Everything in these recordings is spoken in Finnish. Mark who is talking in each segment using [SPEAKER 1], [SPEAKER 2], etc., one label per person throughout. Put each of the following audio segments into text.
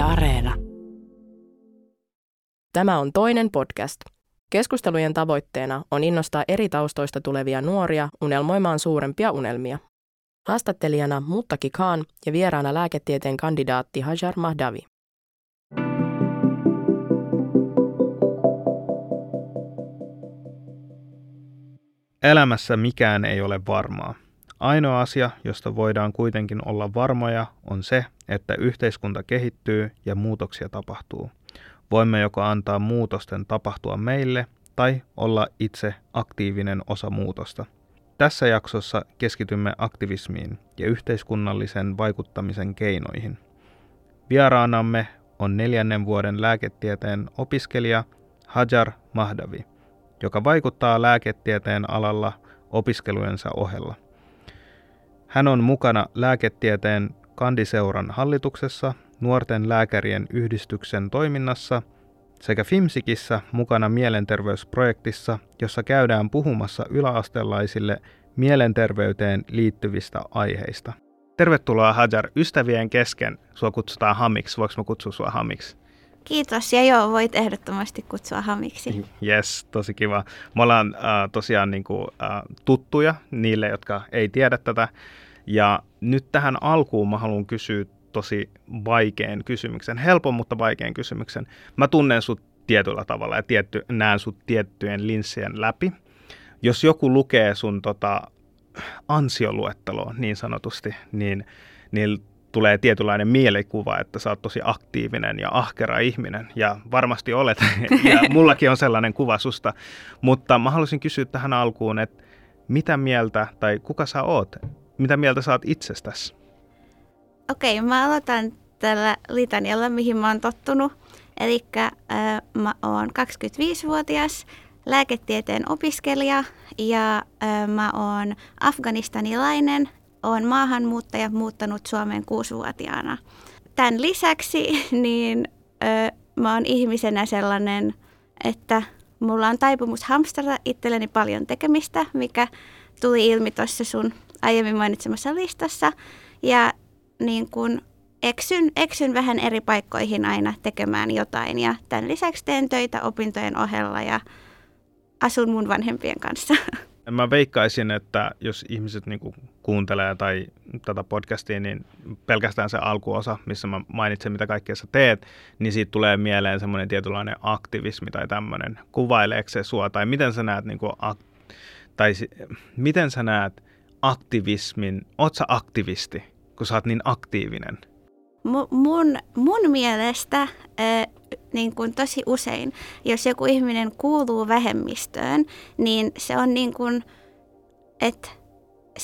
[SPEAKER 1] Yle Areena. Tämä on toinen podcast. Keskustelujen tavoitteena on innostaa eri taustoista tulevia nuoria unelmoimaan suurempia unelmia. Haastattelijana Muttaki Khan ja vieraana lääketieteen kandidaatti Hajar Mahdavi.
[SPEAKER 2] Elämässä mikään ei ole varmaa. Ainoa asia, josta voidaan kuitenkin olla varmoja, on se, että yhteiskunta kehittyy ja muutoksia tapahtuu. Voimme joko antaa muutosten tapahtua meille tai olla itse aktiivinen osa muutosta. Tässä jaksossa keskitymme aktivismiin ja yhteiskunnallisen vaikuttamisen keinoihin. Vieraanamme on neljännen vuoden lääketieteen opiskelija Hajar Mahdavi, joka vaikuttaa lääketieteen alalla opiskelujensa ohella. Hän on mukana lääketieteen kandiseuran hallituksessa, nuorten lääkärien yhdistyksen toiminnassa sekä Fimsikissä mukana mielenterveysprojektissa, jossa käydään puhumassa yläastelaisille mielenterveyteen liittyvistä aiheista. Tervetuloa Hajar ystävien kesken. Sua kutsutaan Hamiksi. Voinko mä kutsua sua Hamiksi?
[SPEAKER 3] Kiitos ja joo, voit ehdottomasti kutsua Hamiksi.
[SPEAKER 2] Yes, tosi kiva. Me ollaan äh, tosiaan niin kuin, äh, tuttuja niille, jotka ei tiedä tätä. Ja nyt tähän alkuun mä haluan kysyä tosi vaikean kysymyksen, helpon mutta vaikean kysymyksen. Mä tunnen sut tietyllä tavalla ja tietty, näen sut tiettyjen linssien läpi. Jos joku lukee sun tota, ansioluetteloa niin sanotusti, niin, niin tulee tietynlainen mielikuva, että sä oot tosi aktiivinen ja ahkera ihminen, ja varmasti olet, ja mullakin on sellainen kuva susta. Mutta mä haluaisin kysyä tähän alkuun, että mitä mieltä, tai kuka sä oot mitä mieltä saat itsestäsi?
[SPEAKER 3] Okei, okay, mä aloitan tällä litanialla, mihin mä oon tottunut. Eli äh, mä oon 25-vuotias lääketieteen opiskelija ja äh, mä oon afganistanilainen, oon maahanmuuttaja, muuttanut Suomeen kuusivuotiaana. Tämän lisäksi niin äh, mä oon ihmisenä sellainen, että mulla on taipumus hamstrata itselleni paljon tekemistä, mikä tuli ilmi tuossa sun aiemmin mainitsemassa listassa. Ja niin kun eksyn, eksyn vähän eri paikkoihin aina tekemään jotain. Ja tämän lisäksi teen töitä opintojen ohella ja asun mun vanhempien kanssa.
[SPEAKER 2] Mä veikkaisin, että jos ihmiset niinku kuuntelee tai tätä podcastia, niin pelkästään se alkuosa, missä mä mainitsen, mitä kaikkea sä teet, niin siitä tulee mieleen semmoinen tietynlainen aktivismi tai tämmöinen. Kuvaileeko se sua tai miten sä näet, niinku, ak- tai miten sä näet aktivismin, oot sä aktivisti, kun sä oot niin aktiivinen?
[SPEAKER 3] Mun, mun mielestä äh, niin kuin tosi usein, jos joku ihminen kuuluu vähemmistöön, niin se on niin kuin, että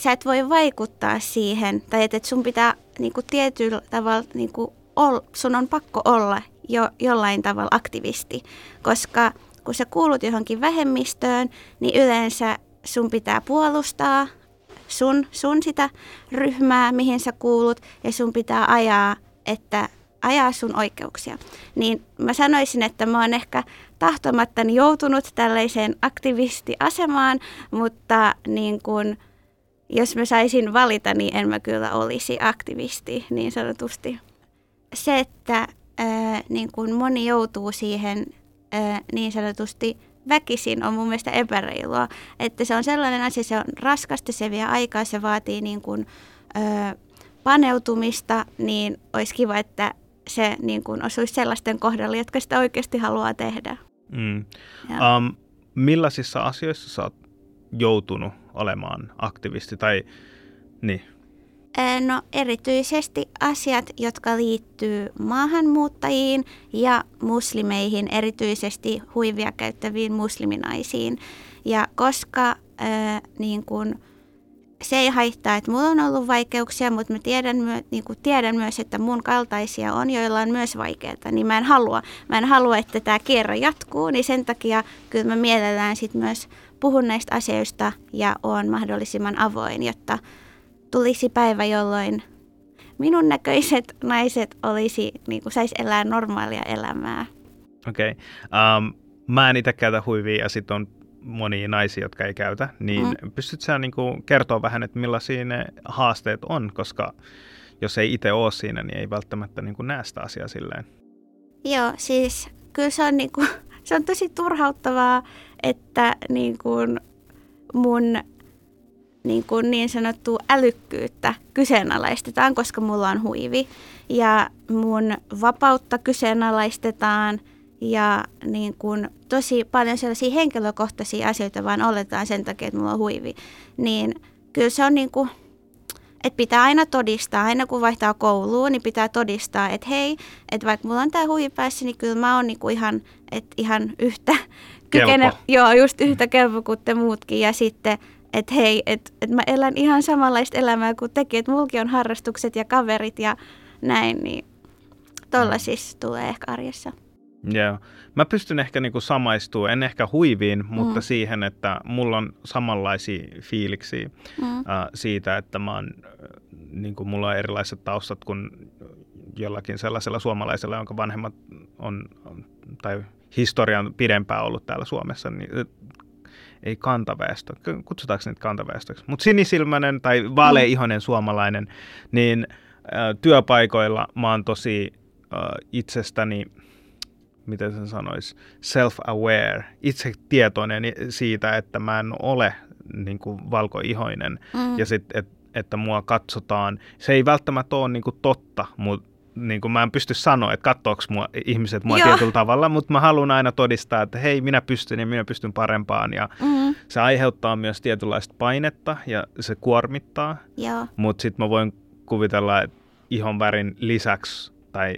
[SPEAKER 3] sä et voi vaikuttaa siihen, tai että sun pitää niin kuin tietyllä tavalla, niin kuin ol, sun on pakko olla jo, jollain tavalla aktivisti, koska kun sä kuulut johonkin vähemmistöön, niin yleensä sun pitää puolustaa sun, sun sitä ryhmää, mihin sä kuulut, ja sun pitää ajaa, että ajaa sun oikeuksia. Niin mä sanoisin, että mä oon ehkä tahtomattani joutunut tällaiseen aktivistiasemaan, mutta niin kun, jos mä saisin valita, niin en mä kyllä olisi aktivisti niin sanotusti. Se, että ää, niin kun moni joutuu siihen ää, niin sanotusti väkisin on mun mielestä epäreilua. Että se on sellainen asia, se on raskasta, se vie aikaa, se vaatii niin kuin, ö, paneutumista, niin olisi kiva, että se niin kuin osuisi sellaisten kohdalla, jotka sitä oikeasti haluaa tehdä.
[SPEAKER 2] Mm. Um, millaisissa asioissa sä oot joutunut olemaan aktivisti tai niin?
[SPEAKER 3] No erityisesti asiat, jotka liittyy maahanmuuttajiin ja muslimeihin, erityisesti huivia käyttäviin musliminaisiin. Ja koska ää, niin kun, se ei haittaa, että mulla on ollut vaikeuksia, mutta mä tiedän, myö, niin kun tiedän myös, että mun kaltaisia on, joilla on myös vaikeaa, niin mä en halua, mä en halua että tämä kierre jatkuu, niin sen takia kyllä mä mielellään sit myös puhun näistä asioista ja on mahdollisimman avoin, jotta tulisi päivä, jolloin minun näköiset naiset olisi, niin kuin sais elää normaalia elämää.
[SPEAKER 2] Okei. Okay. Um, mä en itse käytä huivia ja sitten on monia naisia, jotka ei käytä, niin mm. pystytkö sä niin kuin kertoa vähän, että millaisia ne haasteet on, koska jos ei itse ole siinä, niin ei välttämättä niin kuin näe sitä asiaa silleen.
[SPEAKER 3] Joo, siis kyllä se on, niin kuin, se on tosi turhauttavaa, että niin kuin mun niin, kuin niin sanottua älykkyyttä kyseenalaistetaan, koska mulla on huivi. Ja mun vapautta kyseenalaistetaan ja niin kuin tosi paljon sellaisia henkilökohtaisia asioita vaan oletaan sen takia, että mulla on huivi. Niin kyllä se on niin kuin, että pitää aina todistaa, aina kun vaihtaa kouluun, niin pitää todistaa, että hei, että vaikka mulla on tämä huivi päässä, niin kyllä mä oon niinku ihan, että ihan yhtä kykene, joo, just yhtä kelpo kuin te muutkin. Ja sitten, että hei, että et mä elän ihan samanlaista elämää kuin tekin, että mulki on harrastukset ja kaverit ja näin, niin tuolla mm. siis tulee ehkä arjessa.
[SPEAKER 2] Joo. Mä pystyn ehkä niinku samaistumaan, en ehkä huiviin, mutta mm. siihen, että mulla on samanlaisia fiiliksiä mm. uh, siitä, että mä oon, niinku, mulla on erilaiset taustat kuin jollakin sellaisella suomalaisella, jonka vanhemmat on, tai historian pidempään ollut täällä Suomessa, niin ei kantaväestö, kutsutaanko niitä kantaväestöksi, mutta sinisilmäinen tai vaaleihoinen suomalainen, niin äh, työpaikoilla mä oon tosi äh, itsestäni miten sen sanoisi, self-aware, itse tietoinen siitä, että mä en ole niin kuin valkoihoinen mm. ja sit, et, että mua katsotaan. Se ei välttämättä ole niin kuin totta, mutta niin kuin mä en pysty sanoa, että katsoako mua, ihmiset mua Joo. tietyllä tavalla, mutta mä haluan aina todistaa, että hei, minä pystyn ja minä pystyn parempaan. Ja mm. se aiheuttaa myös tietynlaista painetta ja se kuormittaa, mutta sitten mä voin kuvitella, että ihon värin lisäksi tai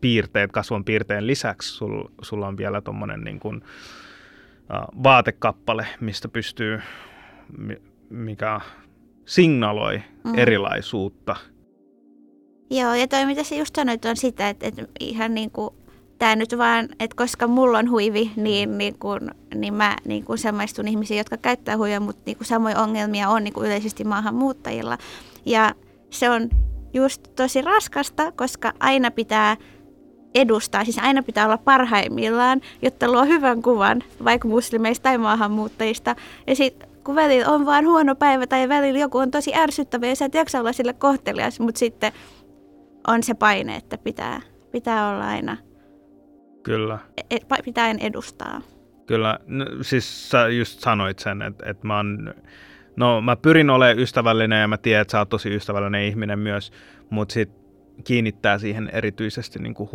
[SPEAKER 2] piirteet, kasvon piirteen lisäksi sul, sulla on vielä tuommoinen niin kuin, uh, vaatekappale, mistä pystyy, mikä signaloi mm. erilaisuutta.
[SPEAKER 3] Joo, ja toi mitä sä just sanoit on sitä, että, että ihan niin kuin tämä nyt vaan, että koska mulla on huivi, niin, niin, kun, niin mä niin kun samaistun ihmisiin, jotka käyttää huivia, mutta niin samoja ongelmia on niin yleisesti maahanmuuttajilla. Ja se on just tosi raskasta, koska aina pitää edustaa, siis aina pitää olla parhaimmillaan, jotta luo hyvän kuvan vaikka muslimeista tai maahanmuuttajista. Ja sitten kun välillä on vaan huono päivä tai välillä joku on tosi ärsyttävä ja sä et jaksa olla sille kohtelias, mutta sitten on se paine, että pitää, pitää olla aina.
[SPEAKER 2] Kyllä.
[SPEAKER 3] Et, pitää edustaa.
[SPEAKER 2] Kyllä, no, siis sä just sanoit sen, että, että mä oon No mä pyrin olemaan ystävällinen ja mä tiedän, että sä oot tosi ystävällinen ihminen myös, mutta sitten kiinnittää siihen erityisesti niin kuin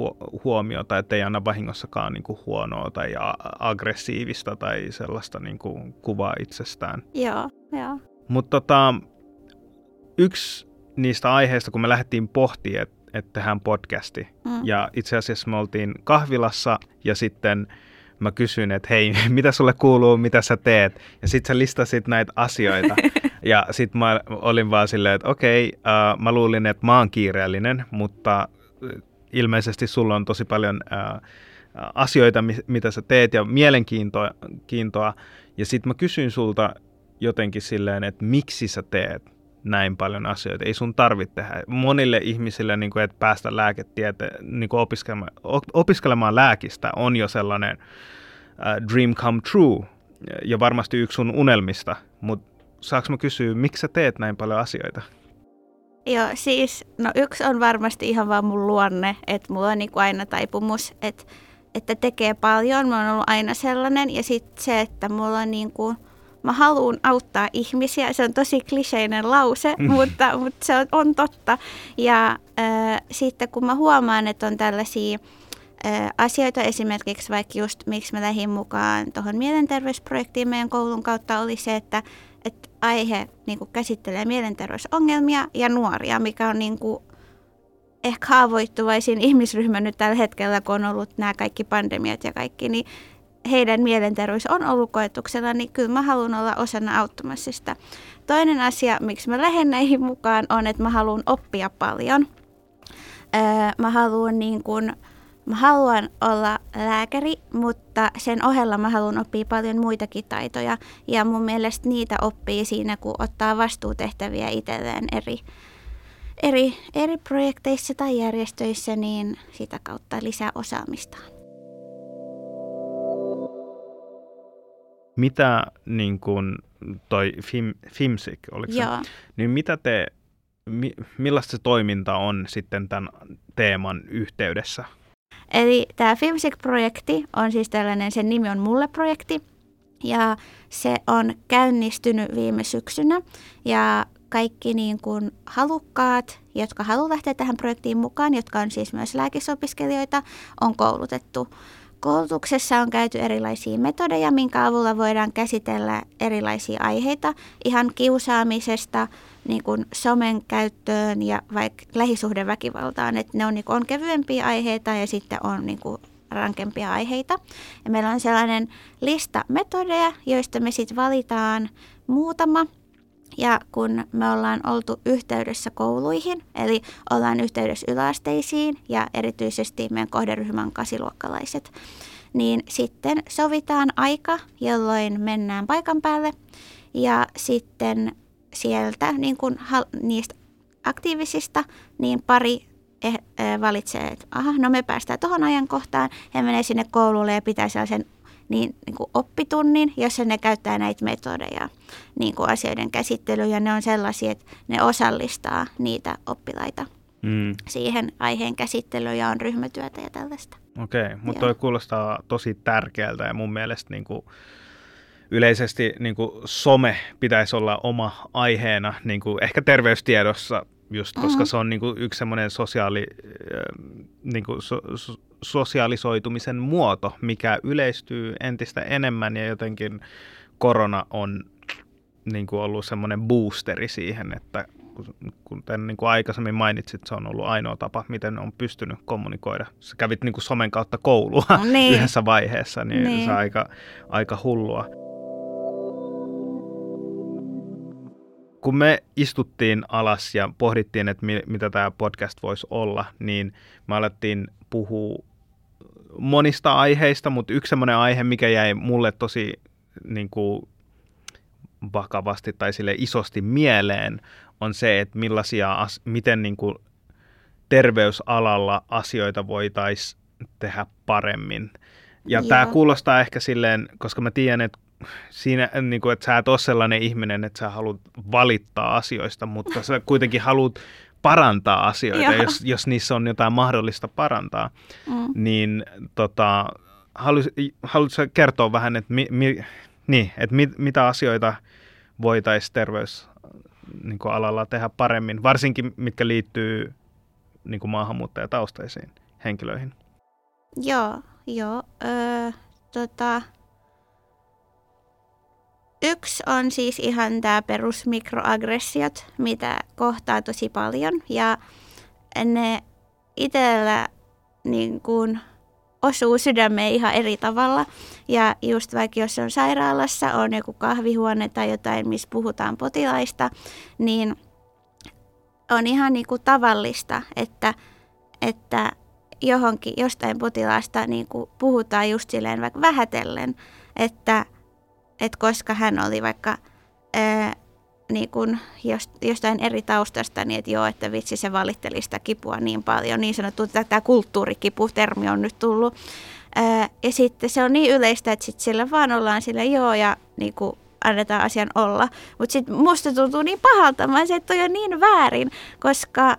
[SPEAKER 2] huomiota, että ei anna vahingossakaan niin kuin huonoa tai aggressiivista tai sellaista niin kuin kuvaa itsestään.
[SPEAKER 3] Joo, joo.
[SPEAKER 2] Mutta tota, yksi niistä aiheista, kun me lähdettiin pohtimaan, että et tehdään podcasti, mm. ja itse asiassa me oltiin kahvilassa ja sitten – mä kysyin, että hei, mitä sulle kuuluu, mitä sä teet? Ja sit sä listasit näitä asioita. ja sit mä olin vaan silleen, että okei, uh, mä luulin, että mä oon kiireellinen, mutta ilmeisesti sulla on tosi paljon uh, asioita, mitä sä teet ja mielenkiintoa. Kiintoa. Ja sitten mä kysyin sulta jotenkin silleen, että miksi sä teet näin paljon asioita. Ei sun tarvitse tehdä. Monille ihmisille, niin kuin, että päästä lääketieteen, niin kuin opiskelemaan, opiskelemaan lääkistä on jo sellainen uh, dream come true ja varmasti yksi sun unelmista. Mutta saanko mä kysyä, miksi sä teet näin paljon asioita?
[SPEAKER 3] Joo, siis no yksi on varmasti ihan vaan mun luonne, että mulla on niin kuin aina taipumus, että, että tekee paljon, mä oon ollut aina sellainen. Ja sitten se, että mulla on niin kuin, mä haluan auttaa ihmisiä. Se on tosi kliseinen lause, mm. mutta, mutta se on, on totta. Ja äh, sitten kun mä huomaan, että on tällaisia äh, asioita, esimerkiksi vaikka just miksi mä lähdin mukaan tuohon mielenterveysprojektiin meidän koulun kautta, oli se, että, että aihe niin kuin käsittelee mielenterveysongelmia ja nuoria, mikä on niin kuin ehkä haavoittuvaisin ihmisryhmä nyt tällä hetkellä, kun on ollut nämä kaikki pandemiat ja kaikki, niin heidän mielenterveys on ollut koetuksella, niin kyllä mä haluan olla osana auttamassa sitä. Toinen asia, miksi mä lähden näihin mukaan, on, että mä haluan oppia paljon. Öö, mä haluan niin kun, Mä haluan olla lääkäri, mutta sen ohella mä haluan oppia paljon muitakin taitoja. Ja mun mielestä niitä oppii siinä, kun ottaa vastuutehtäviä itselleen eri, eri, eri projekteissa tai järjestöissä, niin sitä kautta lisää osaamistaan.
[SPEAKER 2] Mitä niin kuin toi Fim, Fimsik, oliko se? Niin mitä te mi, millaista se toiminta on sitten tämän teeman yhteydessä?
[SPEAKER 3] Eli tämä Filmsic-projekti on siis tällainen, sen nimi on Mulle-projekti, ja se on käynnistynyt viime syksynä ja kaikki niin kuin halukkaat, jotka haluavat lähteä tähän projektiin mukaan, jotka on siis myös lääkisopiskelijoita, on koulutettu. Koulutuksessa on käyty erilaisia metodeja, minkä avulla voidaan käsitellä erilaisia aiheita, ihan kiusaamisesta niin kuin somen käyttöön ja vaikka lähisuhdeväkivaltaan. Että ne on, niin kuin, on kevyempiä aiheita ja sitten on niin kuin rankempia aiheita. Ja meillä on sellainen lista metodeja, joista me sitten valitaan muutama. Ja kun me ollaan oltu yhteydessä kouluihin, eli ollaan yhteydessä yläasteisiin ja erityisesti meidän kohderyhmän kasiluokkalaiset, niin sitten sovitaan aika, jolloin mennään paikan päälle. Ja sitten sieltä niin kun niistä aktiivisista, niin pari Eh, eh, valitsee, että aha, no me päästään tuohon ajankohtaan ja menee sinne koululle ja pitää sellaisen niin, niin kuin oppitunnin, jossa ne käyttää näitä metodeja niin kuin asioiden käsittelyyn ja ne on sellaisia, että ne osallistaa niitä oppilaita mm. siihen aiheen käsittelyyn ja on ryhmätyötä ja tällaista.
[SPEAKER 2] Okei, okay, mutta toi kuulostaa tosi tärkeältä ja mun mielestä niin kuin yleisesti niin kuin some pitäisi olla oma aiheena, niin kuin ehkä terveystiedossa just koska mm-hmm. se on niin kuin yksi semmoinen sosiaali, niin kuin so, so, sosiaalisoitumisen muoto, mikä yleistyy entistä enemmän ja jotenkin korona on niin kuin ollut semmoinen boosteri siihen, että kuten niin kuin aikaisemmin mainitsit, se on ollut ainoa tapa, miten on pystynyt kommunikoida. Sä kävit niin kuin somen kautta koulua niin. yhdessä vaiheessa, niin, niin. se on aika, aika hullua. Kun me istuttiin alas ja pohdittiin, että mi- mitä tämä podcast voisi olla, niin me alettiin puhua monista aiheista, mutta yksi semmoinen aihe, mikä jäi mulle tosi niin kuin, vakavasti tai sille isosti mieleen, on se, että millaisia, as- miten niin kuin, terveysalalla asioita voitaisiin tehdä paremmin. Ja tämä kuulostaa ehkä silleen, koska mä tiedän, että siinä, niin kuin, että sä et ole sellainen ihminen, että sä haluat valittaa asioista, mutta sä kuitenkin haluat parantaa asioita, jos, jos niissä on jotain mahdollista parantaa, mm. niin tota, haluaisitko kertoa vähän, että, mi, mi, niin, että mit, mitä asioita voitaisiin terveysalalla niin tehdä paremmin, varsinkin mitkä liittyy niin kuin maahanmuuttajataustaisiin henkilöihin?
[SPEAKER 3] Joo, joo. Öö, tota, Yksi on siis ihan tämä perusmikroaggressiot, mitä kohtaa tosi paljon. Ja ne itsellä niin kuin osuu sydämeen ihan eri tavalla. Ja just vaikka jos on sairaalassa, on joku kahvihuone tai jotain, missä puhutaan potilaista, niin on ihan niin kuin tavallista, että, että johonkin jostain potilaasta niin kuin puhutaan just silleen vaikka vähätellen, että – että koska hän oli vaikka ää, niin kun jostain eri taustasta, niin että joo, että vitsi se valitteli sitä kipua niin paljon, niin sanottu, että tämä kulttuurikipu-termi on nyt tullut. Ää, ja sitten se on niin yleistä, että sitten sillä vaan ollaan sillä joo ja niin kuin annetaan asian olla. Mutta sitten musta tuntuu niin pahalta, mä se, että toi on niin väärin, koska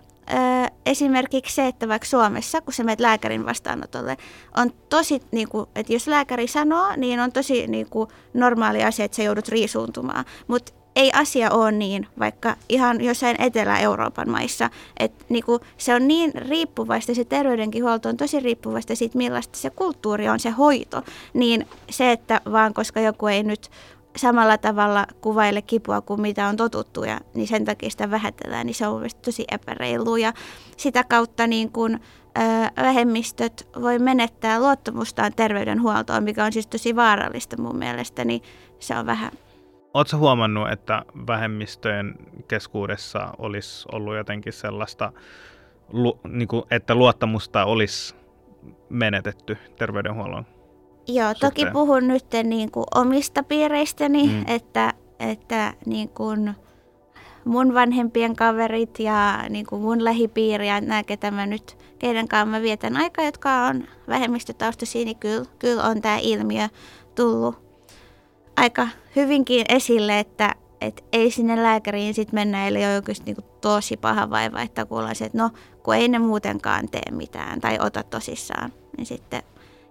[SPEAKER 3] esimerkiksi se, että vaikka Suomessa, kun sä menet lääkärin vastaanotolle, on tosi, niin kuin, että jos lääkäri sanoo, niin on tosi niin kuin, normaali asia, että sä joudut riisuuntumaan. Mutta ei asia ole niin, vaikka ihan jossain Etelä-Euroopan maissa. Että niinku, se on niin riippuvaista, se terveydenhuolto on tosi riippuvaista siitä, millaista se kulttuuri on, se hoito. Niin se, että vaan koska joku ei nyt samalla tavalla kuvaile kipua kuin mitä on totuttu ja niin sen takia sitä vähätellään, niin se on mielestäni tosi epäreilu ja sitä kautta niin kun, ö, vähemmistöt voi menettää luottamustaan terveydenhuoltoon, mikä on siis tosi vaarallista mun mielestä, niin se on vähän.
[SPEAKER 2] Oletko huomannut, että vähemmistöjen keskuudessa olisi ollut jotenkin sellaista, lu, niin kuin, että luottamusta olisi menetetty terveydenhuollon
[SPEAKER 3] Joo, toki puhun nyt niin kuin omista piireistäni, mm. että, että niin kuin mun vanhempien kaverit ja niin kuin mun lähipiiri ja nämä, ketä mä nyt, keiden kanssa mä vietän aikaa, jotka on vähemmistötaustaisia, niin kyllä, kyllä on tämä ilmiö tullut aika hyvinkin esille, että, et ei sinne lääkäriin sitten mennä, ellei ole joku niinku tosi paha vaiva, että kuullaan se, että no kun ei ne muutenkaan tee mitään tai ota tosissaan, niin sitten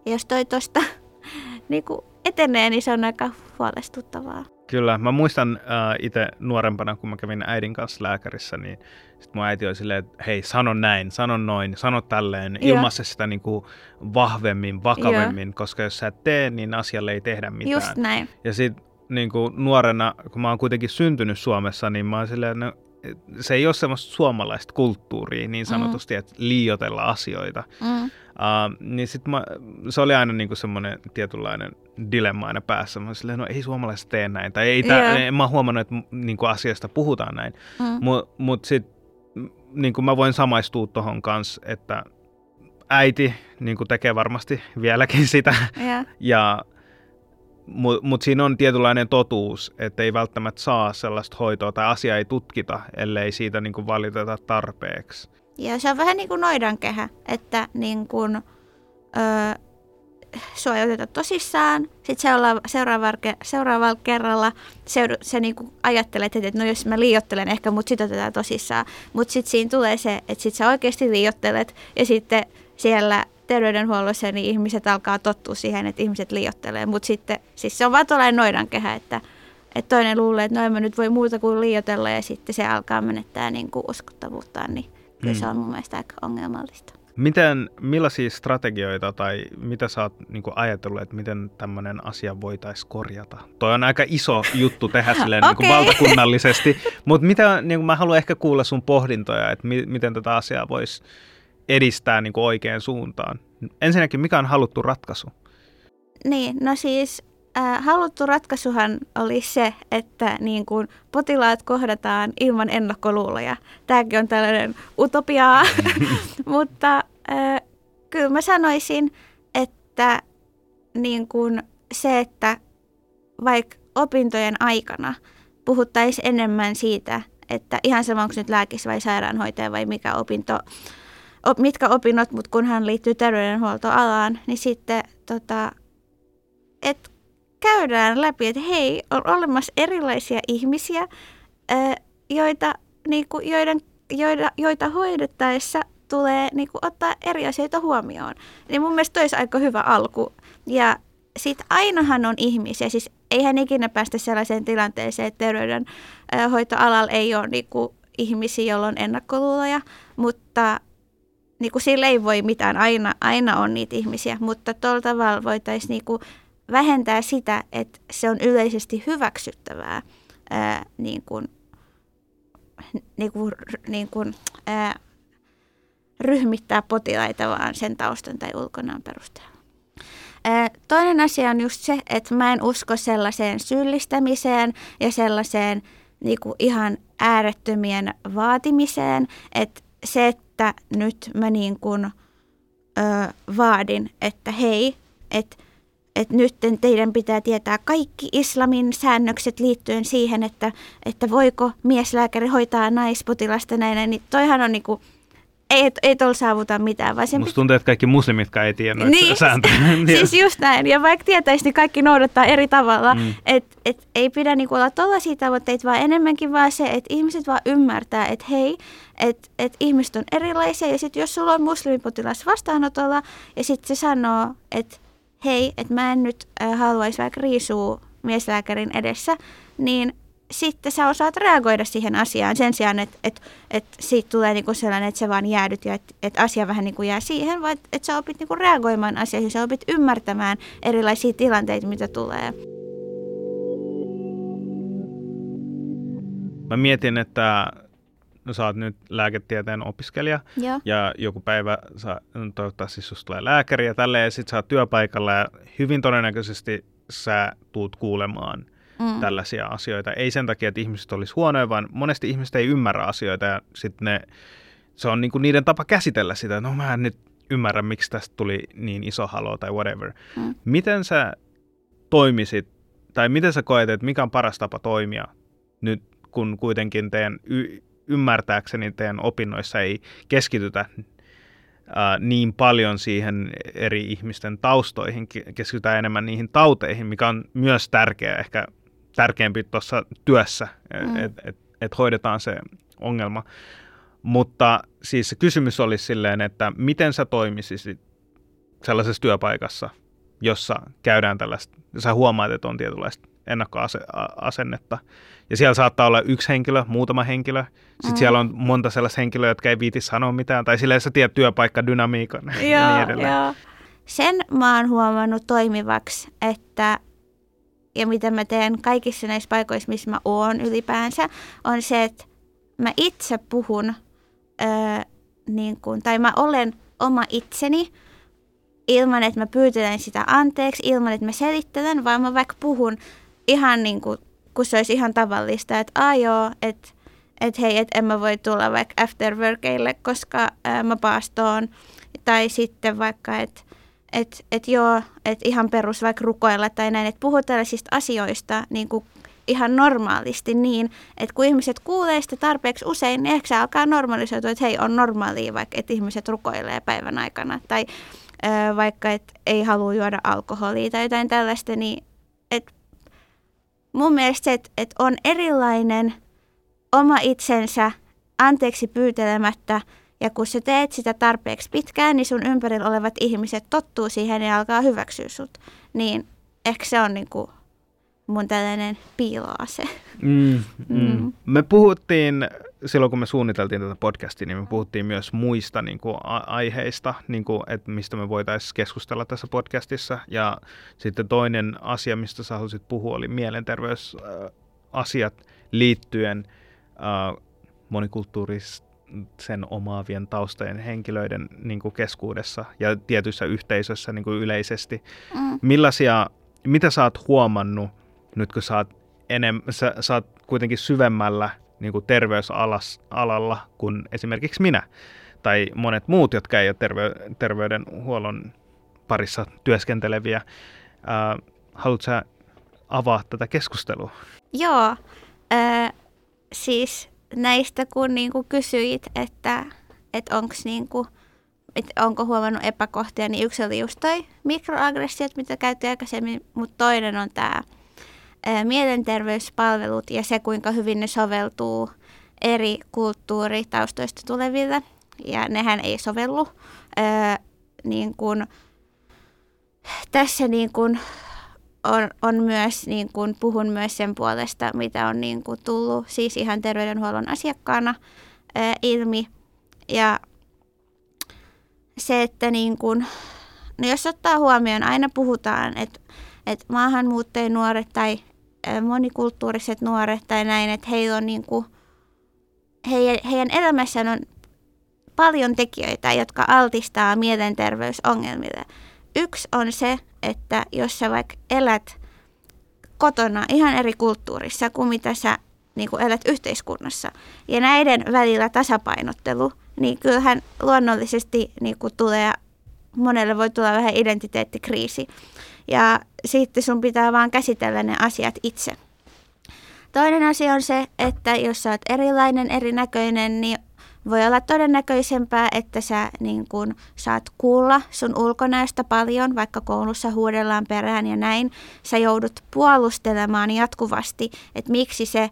[SPEAKER 3] jos toi tuosta niinku etenee, niin se on aika huolestuttavaa.
[SPEAKER 2] Kyllä, mä muistan äh, itse nuorempana, kun mä kävin äidin kanssa lääkärissä, niin sitten mun äiti oli silleen, että hei, sano näin, sano noin, sano tälleen, ilmaise sitä niin kuin vahvemmin, vakavemmin, Joo. koska jos sä et tee, niin asialle ei tehdä mitään.
[SPEAKER 3] Just näin.
[SPEAKER 2] Ja sitten niin kuin nuorena, kun mä oon kuitenkin syntynyt Suomessa, niin mä oon silleen, no, se ei ole semmoista suomalaista kulttuuria niin sanotusti, mm. että liiotella asioita. Mm. Uh, niin sit mä, se oli aina niinku semmoinen tietynlainen dilemma aina päässä. Mä silleen, no ei suomalaiset tee näin. Tai ei tää, yeah. mä oon huomannut, että niinku asiasta puhutaan näin. Mm. Mutta mut sitten niinku mä voin samaistua tuohon kanssa, että äiti niinku tekee varmasti vieläkin sitä. Yeah. Ja mutta mut siinä on tietynlainen totuus, että ei välttämättä saa sellaista hoitoa tai asiaa ei tutkita, ellei siitä niin kuin valiteta tarpeeksi.
[SPEAKER 3] Ja se on vähän niin kuin noidankehä, että niin kuin, öö, sua ei oteta tosissaan, sitten seuraava, seuraavalla, seuraavalla kerralla se, se niin kuin ajattelet, että no jos mä liiottelen ehkä, mutta sitten otetaan tosissaan. Mutta sitten siinä tulee se, että sitten sä oikeasti liiottelet ja sitten siellä terveydenhuollossa niin ihmiset alkaa tottua siihen, että ihmiset liiottelee. Mutta sitten siis se on vaan tuollainen noidankehä, että, että toinen luulee, että noin mä nyt voi muuta kuin liiotella ja sitten se alkaa menettää niin kuin uskottavuuttaan, niin kyllä mm. se on mun mielestä aika ongelmallista.
[SPEAKER 2] Miten, millaisia strategioita tai mitä sä oot niin ajatellut, että miten tämmöinen asia voitaisiin korjata? Toi on aika iso juttu tehdä silleen okay. niin valtakunnallisesti, mutta mitä, niin mä haluan ehkä kuulla sun pohdintoja, että mi- miten tätä asiaa voisi edistää niin oikeaan suuntaan. Ensinnäkin, mikä on haluttu ratkaisu?
[SPEAKER 3] Niin, no siis äh, haluttu ratkaisuhan oli se, että niin kuin potilaat kohdataan ilman ennakkoluuloja. Tämäkin on tällainen utopiaa, mutta äh, kyllä mä sanoisin, että niin kuin se, että vaikka opintojen aikana puhuttaisiin enemmän siitä, että ihan sama onko nyt lääkis vai sairaanhoitaja vai mikä opinto mitkä opinnot, mutta kun hän liittyy terveydenhuoltoalaan, niin sitten tota, et käydään läpi, että hei, on olemassa erilaisia ihmisiä, joita, niinku, joiden, joita, joita hoidettaessa tulee niinku, ottaa eri asioita huomioon. Niin mun mielestä olisi aika hyvä alku. Ja sitten ainahan on ihmisiä, siis eihän ikinä päästä sellaiseen tilanteeseen, että terveydenhoitoalalla ei ole niinku, ihmisiä, joilla on ennakkoluuloja, mutta niin kuin sille ei voi mitään, aina, aina on niitä ihmisiä, mutta tuolla tavalla voitaisiin niin kuin vähentää sitä, että se on yleisesti hyväksyttävää ää, niin kuin, niin kuin, niin kuin, ää, ryhmittää potilaita vaan sen taustan tai ulkonaan perusteella. Toinen asia on just se, että mä en usko sellaiseen syyllistämiseen ja sellaiseen niin kuin ihan äärettömien vaatimiseen, että se, että nyt mä niin kuin, ö, vaadin, että hei, että että nyt teidän pitää tietää kaikki islamin säännökset liittyen siihen, että, että voiko mieslääkäri hoitaa naispotilasta näin, niin toihan on niinku ei, ei tuolla saavuta mitään. Vaan
[SPEAKER 2] sen Musta tuntuu, että kaikki muslimitkaan ei tiedä noita niin, sääntöjä.
[SPEAKER 3] siis just näin. Ja vaikka tietäisi, niin kaikki noudattaa eri tavalla. Mm. Että et ei pidä niinku olla tuollaisia tavoitteita, vaan enemmänkin vaan se, että ihmiset vaan ymmärtää, että hei, että et ihmiset on erilaisia. Ja sitten jos sulla on muslimipotilas vastaanotolla ja sitten se sanoo, että hei, että mä en nyt äh, haluaisi vaikka riisua mieslääkärin edessä, niin sitten sä osaat reagoida siihen asiaan sen sijaan, että, että, että siitä tulee niinku sellainen, että se vaan jäädyt ja että, että asia vähän niinku jää siihen, vaan että, että sä opit niinku reagoimaan asioihin, sä opit ymmärtämään erilaisia tilanteita, mitä tulee.
[SPEAKER 2] Mä mietin, että sä oot nyt lääketieteen opiskelija
[SPEAKER 3] Joo.
[SPEAKER 2] ja joku päivä sä, toivottavasti susta tulee lääkäri ja tälleen ja sit sä oot työpaikalla ja hyvin todennäköisesti sä tuut kuulemaan – mm. tällaisia asioita. Ei sen takia, että ihmiset olisi huonoja, vaan monesti ihmiset ei ymmärrä asioita ja sitten ne, se on niinku niiden tapa käsitellä sitä, no mä en nyt ymmärrä, miksi tästä tuli niin iso halo tai whatever. Mm. Miten sä toimisit, tai miten sä koet, että mikä on paras tapa toimia nyt, kun kuitenkin teidän y- ymmärtääkseni teidän opinnoissa ei keskitytä Uh, niin paljon siihen eri ihmisten taustoihin, keskitytään enemmän niihin tauteihin, mikä on myös tärkeää ehkä tärkeämpi tuossa työssä, mm. että et, et hoidetaan se ongelma. Mutta siis se kysymys olisi silleen, että miten sä toimisisit sellaisessa työpaikassa, jossa käydään tällaista, sä huomaat, että on tietynlaista ennakkoasennetta. Ja siellä saattaa olla yksi henkilö, muutama henkilö. Sitten mm. siellä on monta sellaista henkilöä, jotka ei viiti sanoa mitään. Tai silleen sä tiedät työpaikkadynamiikan ja niin edelleen. Joo.
[SPEAKER 3] Sen mä oon huomannut toimivaksi, että ja mitä mä teen kaikissa näissä paikoissa, missä mä oon ylipäänsä, on se, että mä itse puhun, öö, niin kun, tai mä olen oma itseni, ilman, että mä pyytelen sitä anteeksi, ilman, että mä selittelen, vaan mä vaikka puhun ihan niin kuin, kun se olisi ihan tavallista, että a joo, että et hei, että en mä voi tulla vaikka afterworkeille, koska ää, mä paastoon. Tai sitten vaikka, että et, et joo, että ihan perus vaikka rukoilla tai näin, että puhuu tällaisista asioista niin kuin ihan normaalisti niin, että kun ihmiset kuulee sitä tarpeeksi usein, niin ehkä se alkaa normalisoitua, että hei, on normaalia vaikka, että ihmiset rukoilee päivän aikana. Tai ö, vaikka, että ei halua juoda alkoholia tai jotain tällaista, niin mun mielestä se, että, että on erilainen oma itsensä anteeksi pyytelemättä ja kun sä teet sitä tarpeeksi pitkään, niin sun ympärillä olevat ihmiset tottuu siihen ja alkaa hyväksyä sut. Niin ehkä se on niinku mun tällainen piiloase. Mm,
[SPEAKER 2] mm. Mm. Me puhuttiin, silloin kun me suunniteltiin tätä podcastia, niin me puhuttiin myös muista niin kuin, aiheista, niin kuin, että mistä me voitaisiin keskustella tässä podcastissa. Ja sitten toinen asia, mistä sä halusit puhua, oli mielenterveysasiat liittyen äh, monikulttuurisen omaavien taustojen henkilöiden niin kuin keskuudessa ja tietyissä yhteisöissä niin kuin yleisesti. Mm. Millaisia, mitä sä oot huomannut nyt kun sä oot, enem, sä, sä oot kuitenkin syvemmällä niin kuin terveysalalla kuin esimerkiksi minä tai monet muut, jotka ei ole terve, terveydenhuollon parissa työskenteleviä. Ää, haluatko sä avaa tätä keskustelua?
[SPEAKER 3] Joo, äh, siis näistä kun niinku kysyit, että, että onko niinku, et onko huomannut epäkohtia, niin yksi oli just toi mikroaggressiot, mitä käytiin aikaisemmin, mutta toinen on tämä mielenterveyspalvelut ja se, kuinka hyvin ne soveltuu eri kulttuuritaustoista tuleville. Ja nehän ei sovellu. niin kun, tässä niin kun on, on myös, niin kun, puhun myös sen puolesta, mitä on niin kun, tullut siis ihan terveydenhuollon asiakkaana ää, ilmi. Ja se, että niin kun, no jos ottaa huomioon, aina puhutaan, että, että maahanmuuttajanuoret tai monikulttuuriset nuoret tai näin, että heillä on niin kuin, heidän, heidän elämässään on paljon tekijöitä, jotka altistaa mielenterveysongelmille. Yksi on se, että jos sä vaikka elät kotona ihan eri kulttuurissa kuin mitä sä niin kuin elät yhteiskunnassa, ja näiden välillä tasapainottelu, niin kyllähän luonnollisesti niin kuin tulee, monelle voi tulla vähän identiteettikriisi. Ja sitten sun pitää vaan käsitellä ne asiat itse. Toinen asia on se, että jos sä oot erilainen, erinäköinen, niin voi olla todennäköisempää, että sä niin kun, saat kuulla sun ulkonäöstä paljon, vaikka koulussa huudellaan perään ja näin. Sä joudut puolustelemaan jatkuvasti, että miksi se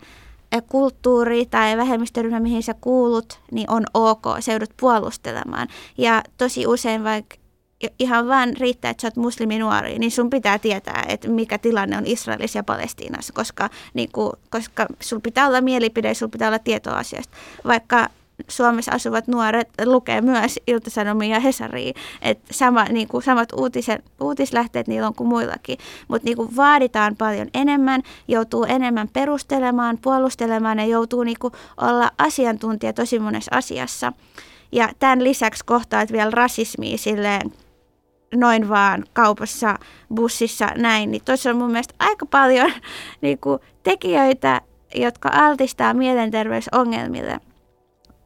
[SPEAKER 3] kulttuuri tai vähemmistöryhmä, mihin sä kuulut, niin on ok, sä joudut puolustelemaan. Ja tosi usein vaikka ihan vaan riittää, että sä oot musliminuori, niin sun pitää tietää, että mikä tilanne on Israelissa ja Palestiinassa, koska, niin kuin, koska sun pitää olla mielipide, sun pitää olla tietoa asiasta. Vaikka Suomessa asuvat nuoret lukee myös Ilta-Sanomia ja Hesaria, että sama, niin kuin, samat uutiset, uutislähteet niillä on kuin muillakin, mutta niin kuin, vaaditaan paljon enemmän, joutuu enemmän perustelemaan, puolustelemaan ja joutuu niin kuin, olla asiantuntija tosi monessa asiassa. Ja tämän lisäksi kohtaat vielä rasismia silleen noin vaan kaupassa, bussissa, näin, niin tuossa on mun mielestä aika paljon niin kuin, tekijöitä, jotka altistaa mielenterveysongelmille.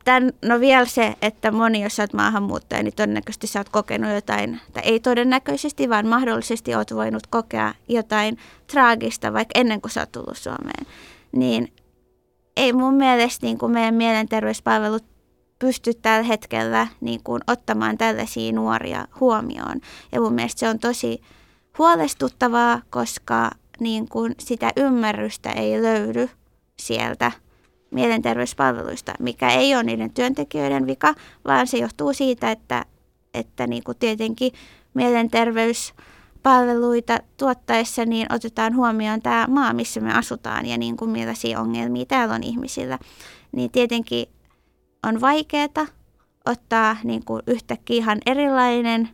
[SPEAKER 3] Tän, no vielä se, että moni, jos olet maahanmuuttaja, niin todennäköisesti sä oot kokenut jotain, tai ei todennäköisesti, vaan mahdollisesti oot voinut kokea jotain traagista, vaikka ennen kuin sä oot tullut Suomeen. Niin ei mun mielestä niin kuin meidän mielenterveyspalvelut pysty tällä hetkellä niin kuin, ottamaan tällaisia nuoria huomioon. Ja mun mielestä se on tosi huolestuttavaa, koska niin kuin sitä ymmärrystä ei löydy sieltä mielenterveyspalveluista, mikä ei ole niiden työntekijöiden vika, vaan se johtuu siitä, että, että niin kuin tietenkin mielenterveyspalveluita tuottaessa niin otetaan huomioon tämä maa, missä me asutaan ja niin kuin millaisia ongelmia täällä on ihmisillä. Niin tietenkin on vaikeaa ottaa niin kuin yhtäkkiä ihan erilainen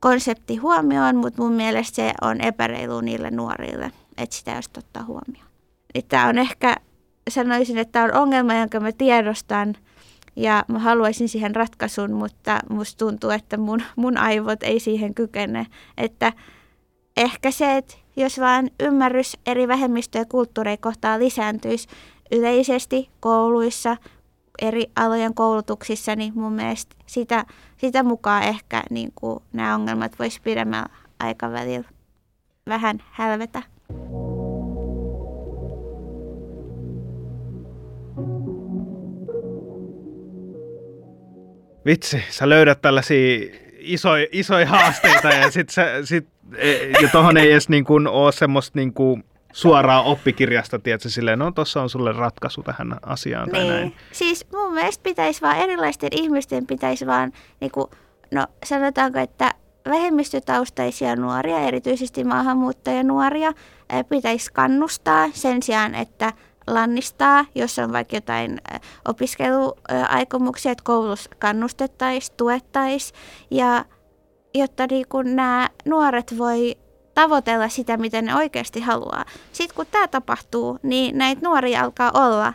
[SPEAKER 3] konsepti huomioon, mutta mun mielestä se on epäreilu niille nuorille, että sitä jos ottaa huomioon. Tämä on ehkä, sanoisin, että tämä on ongelma, jonka mä tiedostan ja mä haluaisin siihen ratkaisun, mutta musta tuntuu, että mun, mun aivot ei siihen kykene. Että ehkä se, että jos vaan ymmärrys eri vähemmistöjen kulttuureja kohtaa lisääntyisi yleisesti kouluissa, eri alojen koulutuksissa, niin mun mielestä sitä, sitä mukaan ehkä niin kuin nämä ongelmat voisi pidemmällä aikavälillä vähän hälvetä.
[SPEAKER 2] Vitsi, sä löydät tällaisia isoja, isoja haasteita ja sit, sä, sit, e, ja tohon ei edes niin kuin ole semmoista niin kuin suoraan oppikirjasta, tiedätkö, silleen, no tuossa on sulle ratkaisu tähän asiaan tai
[SPEAKER 3] niin.
[SPEAKER 2] näin.
[SPEAKER 3] Siis mun mielestä pitäisi vaan, erilaisten ihmisten pitäisi vaan, niin kuin, no sanotaanko, että vähemmistötaustaisia nuoria, erityisesti maahanmuuttajanuoria, pitäisi kannustaa sen sijaan, että lannistaa, jos on vaikka jotain opiskeluaikomuksia, että koulussa kannustettaisiin, tuettaisiin, ja jotta niin kun nämä nuoret voi tavoitella sitä, mitä ne oikeasti haluaa. Sitten kun tämä tapahtuu, niin näitä nuoria alkaa olla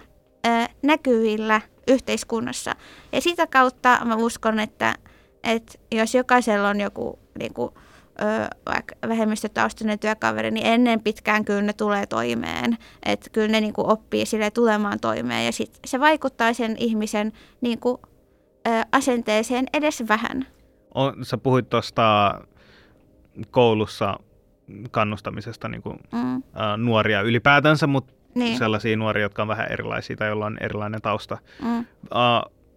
[SPEAKER 3] ö, näkyvillä yhteiskunnassa. Ja sitä kautta mä uskon, että, että jos jokaisella on joku niin kuin, ö, vaikka vähemmistötaustainen työkaveri, niin ennen pitkään kyllä ne tulee toimeen. Että kyllä ne niin kuin, oppii sille tulemaan toimeen ja sit se vaikuttaa sen ihmisen niin kuin, ö, asenteeseen edes vähän.
[SPEAKER 2] On, sä puhuit tuosta koulussa kannustamisesta niin kuin, mm. ä, nuoria ylipäätänsä, mutta niin. sellaisia nuoria, jotka on vähän erilaisia tai joilla on erilainen tausta. Mm. Ä,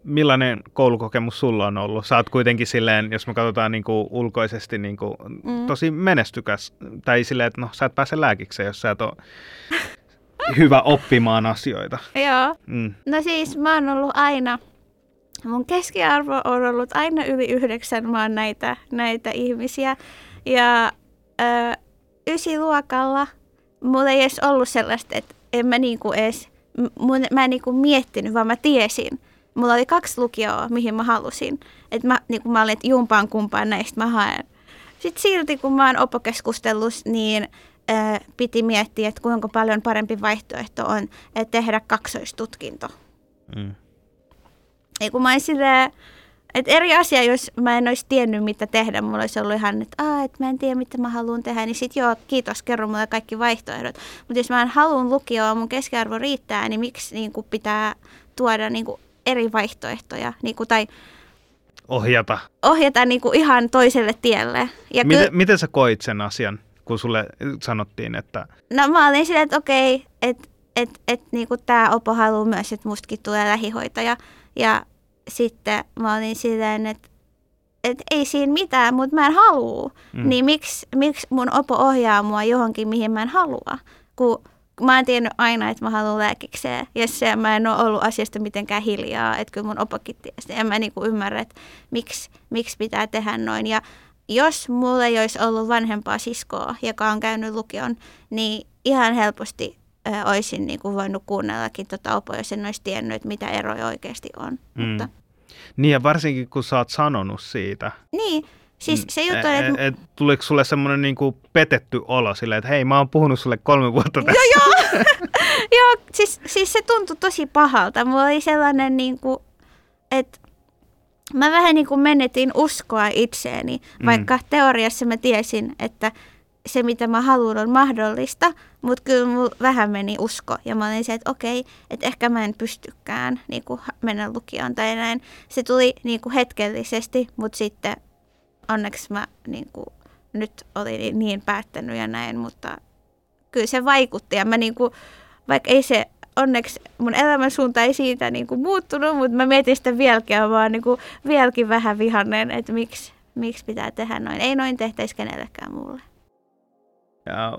[SPEAKER 2] millainen koulukokemus sulla on ollut? Sä oot kuitenkin silleen, jos me katsotaan niin kuin ulkoisesti niin kuin, mm. tosi menestykäs, tai silleen, että no sä et pääse lääkikseen, jos sä et ole hyvä oppimaan asioita.
[SPEAKER 3] Joo. Mm. No siis mä oon ollut aina, mun keskiarvo on ollut aina yli yhdeksän, mä oon näitä, näitä ihmisiä. Ja ö, ysiluokalla mulla ei edes ollut sellaista, että en mä niinku edes, mun, mä en niinku miettinyt, vaan mä tiesin. Mulla oli kaksi lukioa, mihin mä halusin. Että mä, niinku mä olin, että jumpaan kumpaan näistä mä haen. Sitten silti, kun mä oon opokeskustellut, niin ö, piti miettiä, että kuinka paljon parempi vaihtoehto on että tehdä kaksoistutkinto. Mm. Ja kun mä olin silleen, et eri asia, jos mä en olisi tiennyt, mitä tehdä, mulla olisi ollut ihan, että Aa, et mä en tiedä, mitä mä haluan tehdä, niin sit joo, kiitos, kerro mulle kaikki vaihtoehdot. Mutta jos mä en haluan lukioa, mun keskiarvo riittää, niin miksi niin kuin pitää tuoda niin kuin eri vaihtoehtoja, niin kuin, tai
[SPEAKER 2] ohjata,
[SPEAKER 3] ohjata niin kuin ihan toiselle tielle.
[SPEAKER 2] Ja miten, ky- miten sä koit sen asian, kun sulle sanottiin, että...
[SPEAKER 3] No mä olin silleen, että okei, että et, et, niin tämä Opo haluaa myös, että mustakin tulee lähihoitaja. Ja sitten mä olin silleen, että et ei siinä mitään, mutta mä en halua. Mm. Niin miksi, miksi mun opo ohjaa mua johonkin, mihin mä en halua? Kun mä oon tiennyt aina, että mä haluan lääkikseen. Ja se, mä en ole ollut asiasta mitenkään hiljaa. Että kyllä mun opokin tiesi. En mä niinku ymmärrä, että miksi, miksi pitää tehdä noin. Ja jos mulla ei olisi ollut vanhempaa siskoa, joka on käynyt lukion, niin ihan helposti ö, olisin niinku voinut kuunnellakin tota opoa, jos en olisi tiennyt, että mitä eroja oikeasti on. Mm. Mutta
[SPEAKER 2] niin ja varsinkin kun sä oot sanonut siitä.
[SPEAKER 3] Niin, siis se juttu on, että...
[SPEAKER 2] Et, et, tuliko sulle semmoinen niinku petetty olo silleen, että hei mä oon puhunut sulle kolme vuotta tästä.
[SPEAKER 3] Joo, joo. joo siis, siis se tuntui tosi pahalta. Mulla oli sellainen niinku, että mä vähän niin kuin menetin uskoa itseeni, mm. vaikka mm. teoriassa mä tiesin, että se, mitä mä haluan, on mahdollista, mutta kyllä mulla vähän meni usko. Ja mä olin se, että okei, että ehkä mä en pystykään niin kuin mennä lukioon tai näin. Se tuli niin kuin hetkellisesti, mutta sitten onneksi mä niin kuin, nyt olin niin päättänyt ja näin, mutta kyllä se vaikutti. Ja mä niin kuin, vaikka ei se onneksi mun elämän suunta ei siitä niin kuin muuttunut, mutta mä mietin sitä vieläkin ja vaan niin kuin vieläkin vähän vihannen, että miksi, miksi pitää tehdä noin. Ei noin tehtäisi kenellekään mulle.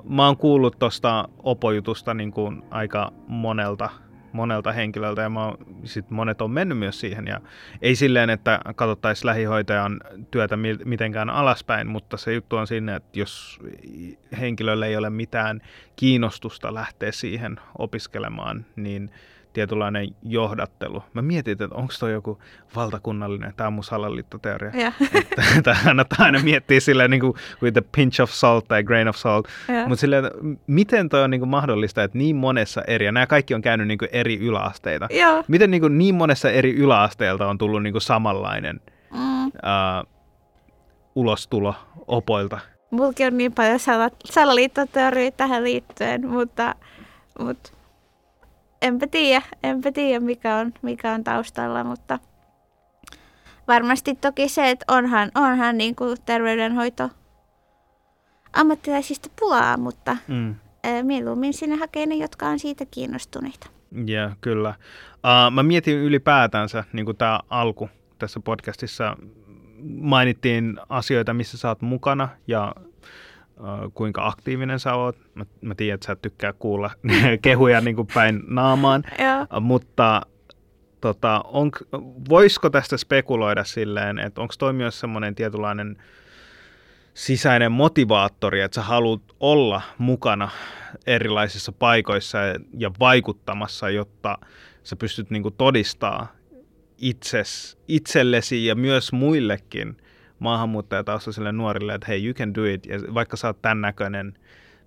[SPEAKER 2] Mä oon kuullut tuosta opojutusta niin kuin aika monelta monelta henkilöltä ja mä, sit monet on mennyt myös siihen ja ei silleen, että katsottaisiin lähihoitajan työtä mitenkään alaspäin, mutta se juttu on siinä, että jos henkilölle ei ole mitään kiinnostusta lähteä siihen opiskelemaan, niin tietynlainen johdattelu. Mä mietin, että onko toi joku valtakunnallinen, tämä on mun salaliittoteoria. Että kannattaa aina miettiä silleen niin kuin with a pinch of salt tai grain of salt. Mutta silleen, miten toi on niin kuin mahdollista, että niin monessa eri, ja nämä kaikki on käynyt niin kuin eri yläasteita.
[SPEAKER 3] Ja.
[SPEAKER 2] Miten niin, kuin niin monessa eri yläasteelta on tullut niin kuin samanlainen mm. uh, ulostulo opoilta?
[SPEAKER 3] Mulki on niin paljon salaliittoteorioita tähän liittyen, mutta, mutta enpä tiedä, enpä tiedä mikä, on, mikä on taustalla, mutta varmasti toki se, että onhan, onhan niin kuin terveydenhoito ammattilaisista pulaa, mutta mm. mieluummin sinne hakee ne, jotka on siitä kiinnostuneita.
[SPEAKER 2] Joo, yeah, kyllä. Uh, mä mietin ylipäätänsä, niin kuin tämä alku tässä podcastissa, mainittiin asioita, missä sä oot mukana ja kuinka aktiivinen sä oot. Mä, mä tiedän, että sä tykkää kuulla kehuja niin kuin päin naamaan, mutta tota, on, voisiko tästä spekuloida silleen, että onko toi myös semmoinen tietynlainen sisäinen motivaattori, että sä haluat olla mukana erilaisissa paikoissa ja vaikuttamassa, jotta sä pystyt niin kuin todistaa itses, itsellesi ja myös muillekin – maahanmuuttajataustaisille nuorille, että hei, you can do it, ja vaikka sä oot tämän näköinen,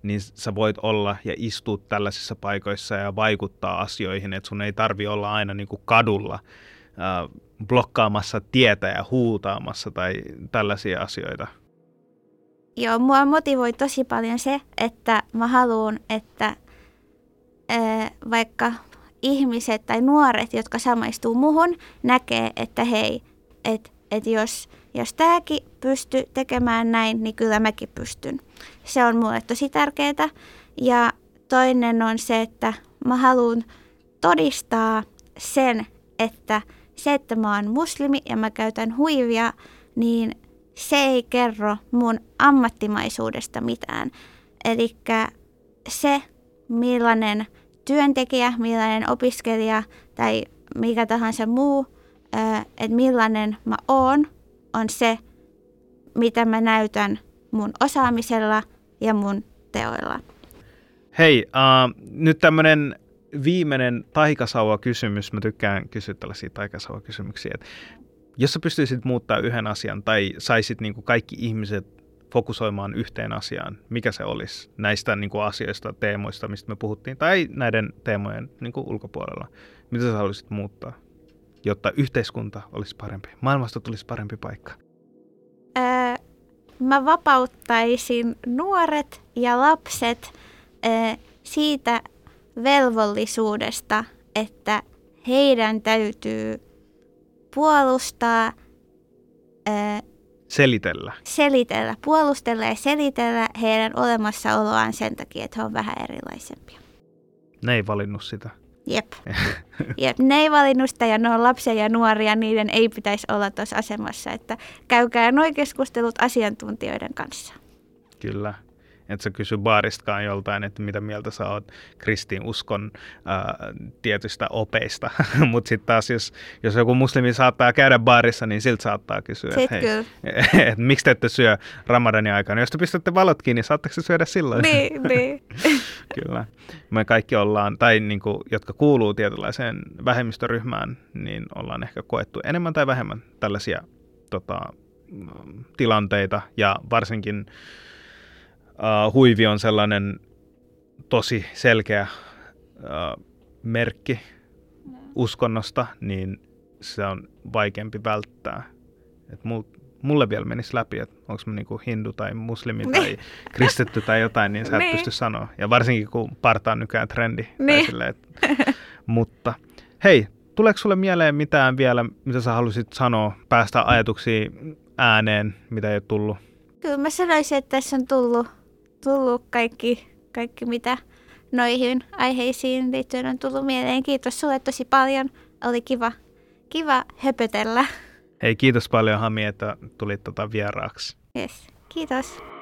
[SPEAKER 2] niin sä voit olla ja istua tällaisissa paikoissa ja vaikuttaa asioihin, että sun ei tarvi olla aina niin kuin kadulla äh, blokkaamassa tietä ja huutaamassa tai tällaisia asioita.
[SPEAKER 3] Joo, mua motivoi tosi paljon se, että mä haluan, että äh, vaikka ihmiset tai nuoret, jotka samaistuu muhun, näkee, että hei, että et jos jos tämäkin pystyy tekemään näin, niin kyllä mäkin pystyn. Se on mulle tosi tärkeää. Ja toinen on se, että mä haluan todistaa sen, että se, että mä oon muslimi ja mä käytän huivia, niin se ei kerro mun ammattimaisuudesta mitään. Eli se, millainen työntekijä, millainen opiskelija tai mikä tahansa muu, että millainen mä oon, on se, mitä mä näytän mun osaamisella ja mun teoilla.
[SPEAKER 2] Hei, uh, nyt tämmöinen viimeinen taikasauva-kysymys. Mä tykkään kysyä tällaisia taikasauva-kysymyksiä. jos sä pystyisit muuttaa yhden asian tai saisit niin kuin kaikki ihmiset fokusoimaan yhteen asiaan, mikä se olisi näistä niin kuin asioista, teemoista, mistä me puhuttiin, tai näiden teemojen niin kuin ulkopuolella, mitä sä haluaisit muuttaa? Jotta yhteiskunta olisi parempi, maailmasta tulisi parempi paikka?
[SPEAKER 3] Öö, mä vapauttaisin nuoret ja lapset öö, siitä velvollisuudesta, että heidän täytyy puolustaa,
[SPEAKER 2] öö, selitellä.
[SPEAKER 3] selitellä, puolustella ja selitellä heidän olemassaoloaan sen takia, että he on vähän erilaisempia.
[SPEAKER 2] Ne ei valinnut sitä.
[SPEAKER 3] Jep. Jep. Ne ei valinnut sitä ja ne on lapsia ja nuoria, niiden ei pitäisi olla tuossa asemassa. Että käykää nuo keskustelut asiantuntijoiden kanssa.
[SPEAKER 2] Kyllä että sä kysy baaristakaan joltain, että mitä mieltä sä oot kristin uskon ää, tietystä opeista. Mutta sitten taas, jos, jos joku muslimi saattaa käydä baarissa, niin siltä saattaa kysyä, että hei, et, miksi te ette syö ramadanin aikana. Jos te pistätte valot kiinni, saatteko syödä silloin?
[SPEAKER 3] Niin, niin.
[SPEAKER 2] Kyllä. Me kaikki ollaan, tai niin kuin, jotka kuuluu tietynlaiseen vähemmistöryhmään, niin ollaan ehkä koettu enemmän tai vähemmän tällaisia tota, tilanteita, ja varsinkin uh, huivi on sellainen tosi selkeä uh, merkki uskonnosta, niin se on vaikeampi välttää. Et mulle vielä menisi läpi, että onko mä niinku hindu tai muslimi niin. tai kristitty tai jotain, niin sä et niin. pysty sanoa. Ja varsinkin kun parta on nykyään trendi. Niin. Sille, et, mutta hei, tuleeko sulle mieleen mitään vielä, mitä sä haluaisit sanoa, päästä ajatuksiin ääneen, mitä ei ole tullut?
[SPEAKER 3] Kyllä mä sanoisin, että tässä on tullut tullut kaikki, kaikki mitä noihin aiheisiin liittyen on tullut mieleen. Kiitos sulle tosi paljon. Oli kiva, kiva höpötellä.
[SPEAKER 2] Hei, kiitos paljon Hami, että tulit tota vieraaksi.
[SPEAKER 3] Yes, kiitos.